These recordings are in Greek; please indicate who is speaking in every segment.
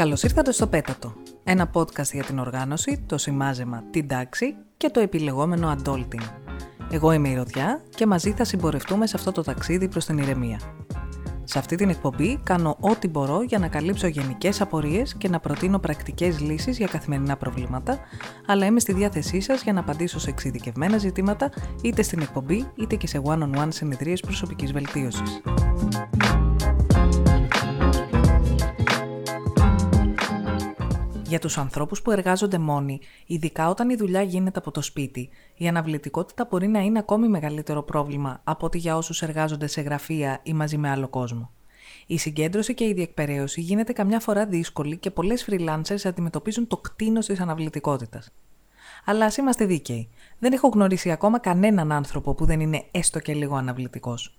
Speaker 1: Καλώς ήρθατε στο Πέτατο, ένα podcast για την οργάνωση, το σημάζεμα, την τάξη και το επιλεγόμενο adulting. Εγώ είμαι η Ρωδιά και μαζί θα συμπορευτούμε σε αυτό το ταξίδι προς την ηρεμία. Σε αυτή την εκπομπή κάνω ό,τι μπορώ για να καλύψω γενικές απορίες και να προτείνω πρακτικές λύσεις για καθημερινά προβλήματα, αλλά είμαι στη διάθεσή σας για να απαντήσω σε εξειδικευμένα ζητήματα είτε στην εκπομπή είτε και σε one-on-one συνεδρίες προσωπικής βελτίωσης. Για τους ανθρώπους που εργάζονται μόνοι, ειδικά όταν η δουλειά γίνεται από το σπίτι, η αναβλητικότητα μπορεί να είναι ακόμη μεγαλύτερο πρόβλημα από ότι για όσους εργάζονται σε γραφεία ή μαζί με άλλο κόσμο. Η συγκέντρωση και η διεκπαιρέωση γίνεται καμιά φορά δύσκολη και πολλές freelancers αντιμετωπίζουν το κτίνος της αναβλητικότητας. Αλλά ας είμαστε δίκαιοι. Δεν έχω γνωρίσει ακόμα κανέναν άνθρωπο που δεν είναι έστω και λίγο αναβλητικός.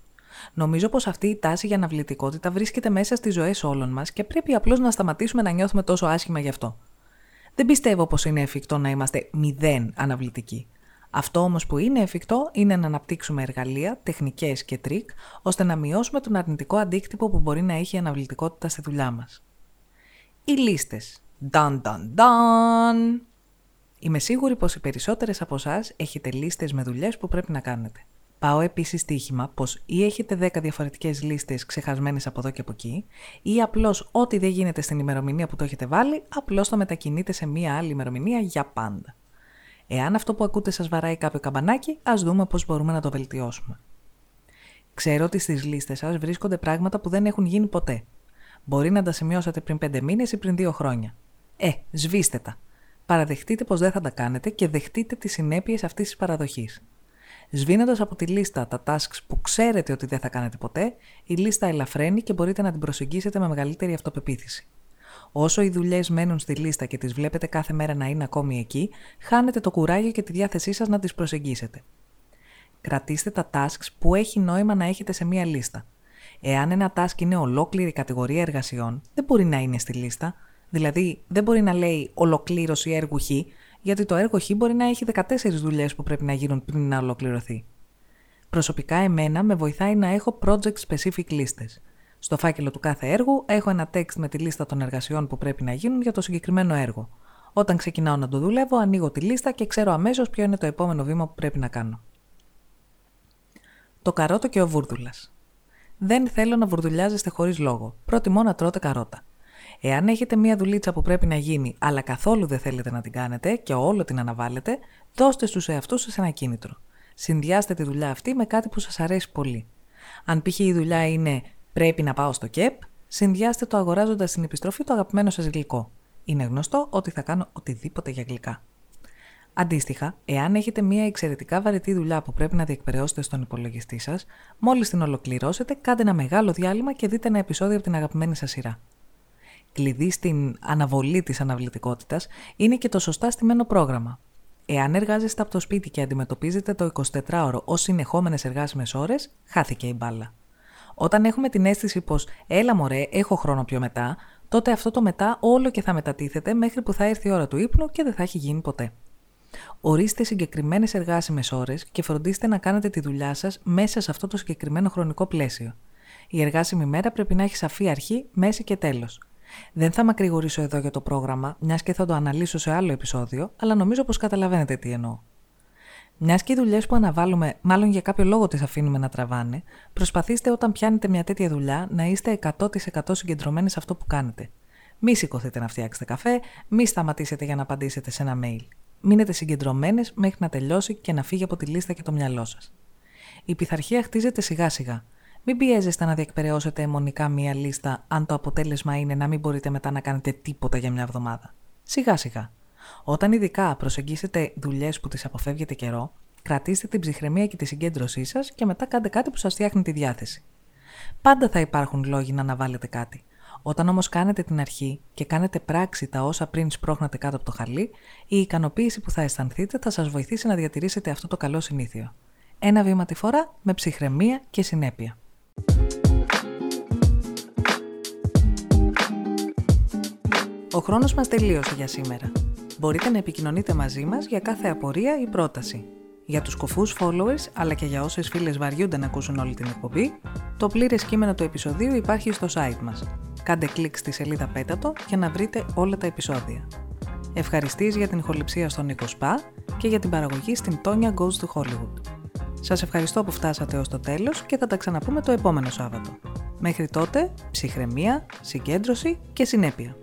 Speaker 1: Νομίζω πως αυτή η τάση για αναβλητικότητα βρίσκεται μέσα στις ζωές όλων μας και πρέπει απλώς να σταματήσουμε να νιώθουμε τόσο άσχημα γι' αυτό. Δεν πιστεύω πως είναι εφικτό να είμαστε μηδέν αναβλητικοί. Αυτό όμως που είναι εφικτό είναι να αναπτύξουμε εργαλεία, τεχνικές και τρικ, ώστε να μειώσουμε τον αρνητικό αντίκτυπο που μπορεί να έχει η αναβλητικότητα στη δουλειά μας. Οι λίστες. Dun dun dun! Είμαι σίγουρη πως οι περισσότερες από εσάς έχετε λίστες με δουλειές που πρέπει να κάνετε. Πάω επίσης στοίχημα πως ή έχετε 10 διαφορετικές λίστες ξεχασμένες από εδώ και από εκεί, ή απλώς ό,τι δεν γίνεται στην ημερομηνία που το έχετε βάλει, απλώς το μετακινείτε σε μία άλλη ημερομηνία για πάντα. Εάν αυτό που ακούτε σας βαράει κάποιο καμπανάκι, ας δούμε πώς μπορούμε να το βελτιώσουμε. Ξέρω ότι στις λίστες σας βρίσκονται πράγματα που δεν έχουν γίνει ποτέ. Μπορεί να τα σημειώσατε πριν 5 μήνες ή πριν 2 χρόνια. Ε, σβήστε τα. Παραδεχτείτε πως δεν θα τα κάνετε και δεχτείτε τις συνέπειες αυτής της παραδοχής. Σβήνοντας από τη λίστα τα tasks που ξέρετε ότι δεν θα κάνετε ποτέ, η λίστα ελαφραίνει και μπορείτε να την προσεγγίσετε με μεγαλύτερη αυτοπεποίθηση. Όσο οι δουλειές μένουν στη λίστα και τις βλέπετε κάθε μέρα να είναι ακόμη εκεί, χάνετε το κουράγιο και τη διάθεσή σας να τις προσεγγίσετε. Κρατήστε τα tasks που έχει νόημα να έχετε σε μία λίστα. Εάν ένα task είναι ολόκληρη κατηγορία εργασιών, δεν μπορεί να είναι στη λίστα. Δηλαδή, δεν μπορεί να λέει ολοκλήρωση έργου Χ, γιατί το έργο Χ μπορεί να έχει 14 δουλειές που πρέπει να γίνουν πριν να ολοκληρωθεί. Προσωπικά, εμένα με βοηθάει να έχω project specific λίστες. Στο φάκελο του κάθε έργου έχω ένα text με τη λίστα των εργασιών που πρέπει να γίνουν για το συγκεκριμένο έργο. Όταν ξεκινάω να το δουλεύω, ανοίγω τη λίστα και ξέρω αμέσως ποιο είναι το επόμενο βήμα που πρέπει να κάνω. Το καρότο και ο βούρδουλας. Δεν θέλω να βουρδουλιάζεστε χωρίς λόγο. Προτιμώ να τρώτε καρότα. Εάν έχετε μία δουλίτσα που πρέπει να γίνει, αλλά καθόλου δεν θέλετε να την κάνετε και όλο την αναβάλλετε, δώστε στους εαυτούς σας ένα κίνητρο. Συνδυάστε τη δουλειά αυτή με κάτι που σας αρέσει πολύ. Αν π.χ. η δουλειά είναι πρέπει να πάω στο ΚΕΠ, συνδυάστε το αγοράζοντας στην επιστροφή το αγαπημένο σας γλυκό. Είναι γνωστό ότι θα κάνω οτιδήποτε για γλυκά. Αντίστοιχα, εάν έχετε μια εξαιρετικά βαρετή δουλειά που πρέπει να διεκπαιρεώσετε στον υπολογιστή σας, μόλις την ολοκληρώσετε, κάντε ένα μεγάλο διάλειμμα και δείτε ένα επεισόδιο από την αγαπημένη σας σειρά κλειδί στην αναβολή της αναβλητικότητας είναι και το σωστά στημένο πρόγραμμα. Εάν εργάζεστε από το σπίτι και αντιμετωπίζετε το 24ωρο ως συνεχόμενες εργάσιμες ώρες, χάθηκε η μπάλα. Όταν έχουμε την αίσθηση πως «έλα μωρέ, έχω χρόνο πιο μετά», τότε αυτό το μετά όλο και θα μετατίθεται μέχρι που θα έρθει η ώρα του ύπνου και δεν θα έχει γίνει ποτέ. Ορίστε συγκεκριμένες εργάσιμες ώρες και φροντίστε να κάνετε τη δουλειά σας μέσα σε αυτό το συγκεκριμένο χρονικό πλαίσιο. Η εργάσιμη μέρα πρέπει να έχει σαφή αρχή, μέση και τέλος. Δεν θα μακρηγορήσω εδώ για το πρόγραμμα, μιας και θα το αναλύσω σε άλλο επεισόδιο, αλλά νομίζω πως καταλαβαίνετε τι εννοώ. Μιας και οι δουλειές που αναβάλουμε, μάλλον για κάποιο λόγο τις αφήνουμε να τραβάνε, προσπαθήστε όταν πιάνετε μια τέτοια δουλειά να είστε 100% συγκεντρωμένοι σε αυτό που κάνετε. Μη σηκωθείτε να φτιάξετε καφέ, μη σταματήσετε για να απαντήσετε σε ένα mail. Μείνετε συγκεντρωμένες μέχρι να τελειώσει και να φύγει από τη λίστα και το μυαλό σας. Η πειθαρχία χτίζεται σιγά σιγά μην πιέζεστε να διεκπαιρεώσετε αιμονικά μία λίστα αν το αποτέλεσμα είναι να μην μπορείτε μετά να κάνετε τίποτα για μια εβδομάδα. Σιγά σιγά. Όταν ειδικά προσεγγίσετε δουλειές που τις αποφεύγετε καιρό, κρατήστε την ψυχραιμία και τη συγκέντρωσή σας και μετά κάντε κάτι που σας φτιάχνει τη διάθεση. Πάντα θα υπάρχουν λόγοι να αναβάλλετε κάτι. Όταν όμως κάνετε την αρχή και κάνετε πράξη τα όσα πριν σπρώχνατε κάτω από το χαλί, η ικανοποίηση που θα αισθανθείτε θα σας βοηθήσει να διατηρήσετε αυτό το καλό συνήθειο. Ένα βήμα τη φορά με ψυχραιμία και συνέπεια. Ο χρόνος μας τελείωσε για σήμερα. Μπορείτε να επικοινωνείτε μαζί μας για κάθε απορία ή πρόταση. Για τους κοφούς followers, αλλά και για όσες φίλες βαριούνται να ακούσουν όλη την εκπομπή, το πλήρες κείμενο του επεισοδίου υπάρχει στο site μας Κάντε κλικ στη σελίδα Πέτατο για να βρείτε όλα τα επεισόδια. Ευχαριστείς για την ηχοληψία στον Νίκο Σπα και για την παραγωγή στην Tonya Goes to Hollywood. Σας ευχαριστώ που φτάσατε ως το τέλος και θα τα ξαναπούμε το επόμενο Σάββατο. Μέχρι τότε, ψυχραιμία, συγκέντρωση και συνέπεια.